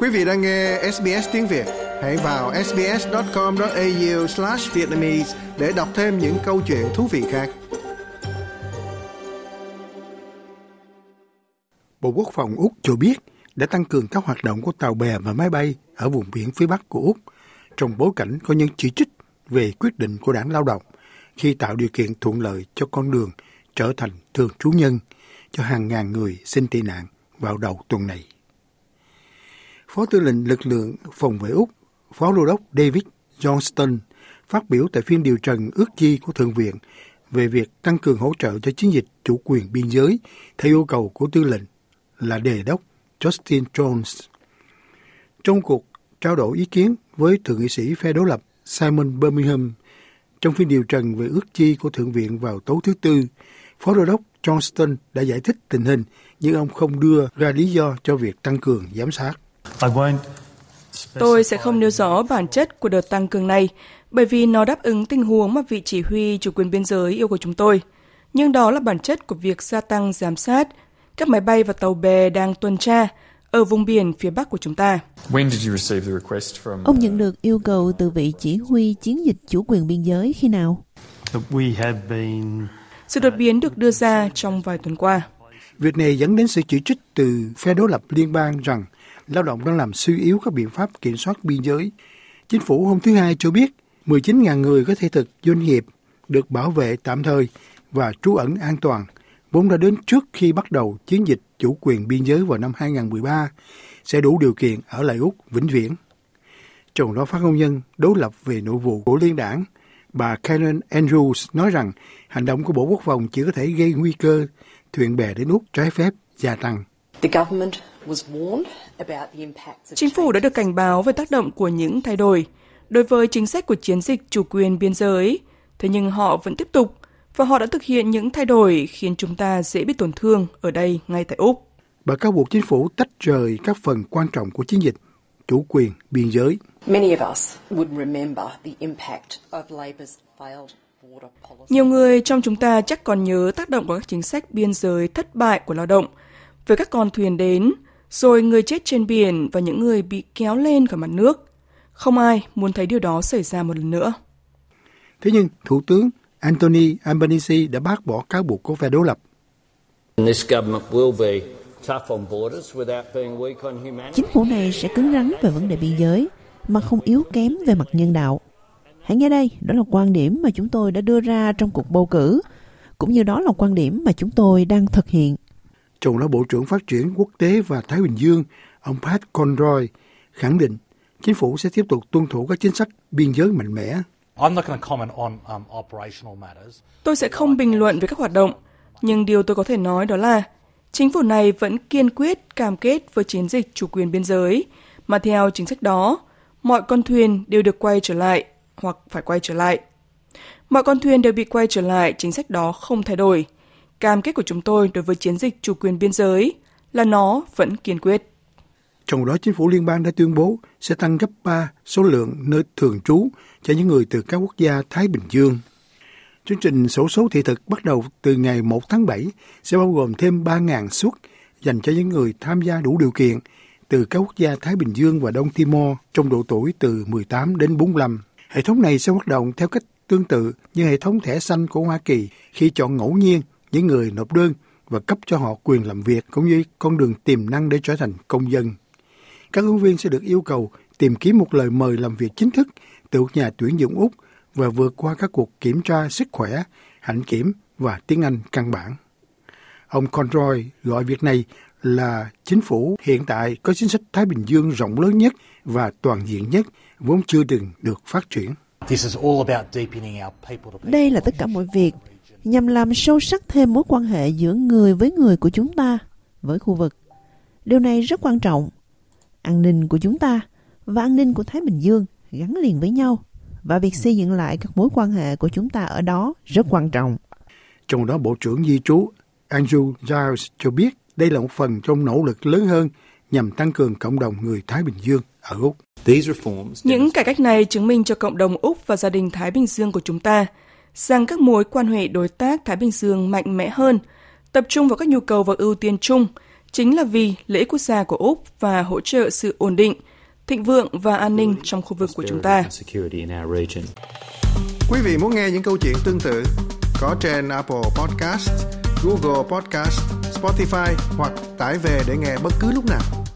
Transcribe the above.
Quý vị đang nghe SBS tiếng Việt, hãy vào sbs.com.au/vietnamese để đọc thêm những câu chuyện thú vị khác. Bộ Quốc phòng Úc cho biết đã tăng cường các hoạt động của tàu bè và máy bay ở vùng biển phía Bắc của Úc trong bối cảnh có những chỉ trích về quyết định của đảng lao động khi tạo điều kiện thuận lợi cho con đường trở thành thường trú nhân cho hàng ngàn người xin tị nạn vào đầu tuần này. Phó tư lệnh lực lượng phòng vệ Úc, Phó Đô đốc David Johnston phát biểu tại phiên điều trần ước chi của Thượng viện về việc tăng cường hỗ trợ cho chiến dịch chủ quyền biên giới theo yêu cầu của tư lệnh là đề đốc Justin Jones. Trong cuộc trao đổi ý kiến với Thượng nghị sĩ phe đối lập Simon Birmingham trong phiên điều trần về ước chi của Thượng viện vào tối thứ Tư, Phó Đô đốc Johnston đã giải thích tình hình nhưng ông không đưa ra lý do cho việc tăng cường giám sát. Tôi sẽ không nêu rõ bản chất của đợt tăng cường này, bởi vì nó đáp ứng tình huống mà vị chỉ huy chủ quyền biên giới yêu cầu chúng tôi. Nhưng đó là bản chất của việc gia tăng giám sát các máy bay và tàu bè đang tuần tra ở vùng biển phía bắc của chúng ta. Ông nhận được yêu cầu từ vị chỉ huy chiến dịch chủ quyền biên giới khi nào? Sự đột biến được đưa ra trong vài tuần qua. Việc này dẫn đến sự chỉ trích từ phe đối lập liên bang rằng lao động đang làm suy yếu các biện pháp kiểm soát biên giới. Chính phủ hôm thứ Hai cho biết 19.000 người có thể thực doanh nghiệp được bảo vệ tạm thời và trú ẩn an toàn vốn đã đến trước khi bắt đầu chiến dịch chủ quyền biên giới vào năm 2013 sẽ đủ điều kiện ở lại Úc vĩnh viễn. Trong đó phát ngôn nhân đối lập về nội vụ của liên đảng, bà Karen Andrews nói rằng hành động của Bộ Quốc phòng chỉ có thể gây nguy cơ thuyền bè đến Úc trái phép gia tăng. Chính phủ đã được cảnh báo về tác động của những thay đổi đối với chính sách của chiến dịch chủ quyền biên giới, thế nhưng họ vẫn tiếp tục và họ đã thực hiện những thay đổi khiến chúng ta dễ bị tổn thương ở đây ngay tại Úc. Bà cáo buộc chính phủ tách rời các phần quan trọng của chiến dịch chủ quyền biên giới. Nhiều người trong chúng ta chắc còn nhớ tác động của các chính sách biên giới thất bại của lao động với các con thuyền đến, rồi người chết trên biển và những người bị kéo lên khỏi mặt nước. Không ai muốn thấy điều đó xảy ra một lần nữa. Thế nhưng Thủ tướng Anthony Albanese đã bác bỏ cáo buộc của phe đối lập. Chính phủ này sẽ cứng rắn về vấn đề biên giới, mà không yếu kém về mặt nhân đạo. Hãy nghe đây, đó là quan điểm mà chúng tôi đã đưa ra trong cuộc bầu cử, cũng như đó là quan điểm mà chúng tôi đang thực hiện. Trong đó Bộ trưởng Phát triển Quốc tế và Thái Bình Dương, ông Pat Conroy, khẳng định chính phủ sẽ tiếp tục tuân thủ các chính sách biên giới mạnh mẽ. Um, tôi sẽ không bình luận về các hoạt động, nhưng điều tôi có thể nói đó là chính phủ này vẫn kiên quyết cam kết với chiến dịch chủ quyền biên giới, mà theo chính sách đó, mọi con thuyền đều được quay trở lại hoặc phải quay trở lại. Mọi con thuyền đều bị quay trở lại, chính sách đó không thay đổi. Cam kết của chúng tôi đối với chiến dịch chủ quyền biên giới là nó vẫn kiên quyết. Trong đó, chính phủ liên bang đã tuyên bố sẽ tăng gấp 3 số lượng nơi thường trú cho những người từ các quốc gia Thái Bình Dương. Chương trình sổ số thị thực bắt đầu từ ngày 1 tháng 7 sẽ bao gồm thêm 3.000 suất dành cho những người tham gia đủ điều kiện từ các quốc gia Thái Bình Dương và Đông Timor trong độ tuổi từ 18 đến 45. Hệ thống này sẽ hoạt động theo cách tương tự như hệ thống thẻ xanh của Hoa Kỳ khi chọn ngẫu nhiên những người nộp đơn và cấp cho họ quyền làm việc cũng như con đường tiềm năng để trở thành công dân. Các ứng viên sẽ được yêu cầu tìm kiếm một lời mời làm việc chính thức từ nhà tuyển dụng Úc và vượt qua các cuộc kiểm tra sức khỏe, hạnh kiểm và tiếng Anh căn bản. Ông Conroy gọi việc này là chính phủ hiện tại có chính sách Thái Bình Dương rộng lớn nhất và toàn diện nhất vốn chưa từng được phát triển. Đây là tất cả mọi việc nhằm làm sâu sắc thêm mối quan hệ giữa người với người của chúng ta với khu vực. Điều này rất quan trọng. An ninh của chúng ta và an ninh của Thái Bình Dương gắn liền với nhau và việc xây dựng lại các mối quan hệ của chúng ta ở đó rất quan trọng. Trong đó Bộ trưởng Di trú Andrew Giles cho biết đây là một phần trong nỗ lực lớn hơn nhằm tăng cường cộng đồng người Thái Bình Dương ở Úc. Những cải cách này chứng minh cho cộng đồng Úc và gia đình Thái Bình Dương của chúng ta rằng các mối quan hệ đối tác Thái Bình Dương mạnh mẽ hơn, tập trung vào các nhu cầu và ưu tiên chung, chính là vì lợi ích quốc gia của Úc và hỗ trợ sự ổn định, thịnh vượng và an ninh trong khu vực của chúng ta. Quý vị muốn nghe những câu chuyện tương tự có trên Apple Podcast, Google Podcast, Spotify hoặc tải về để nghe bất cứ lúc nào.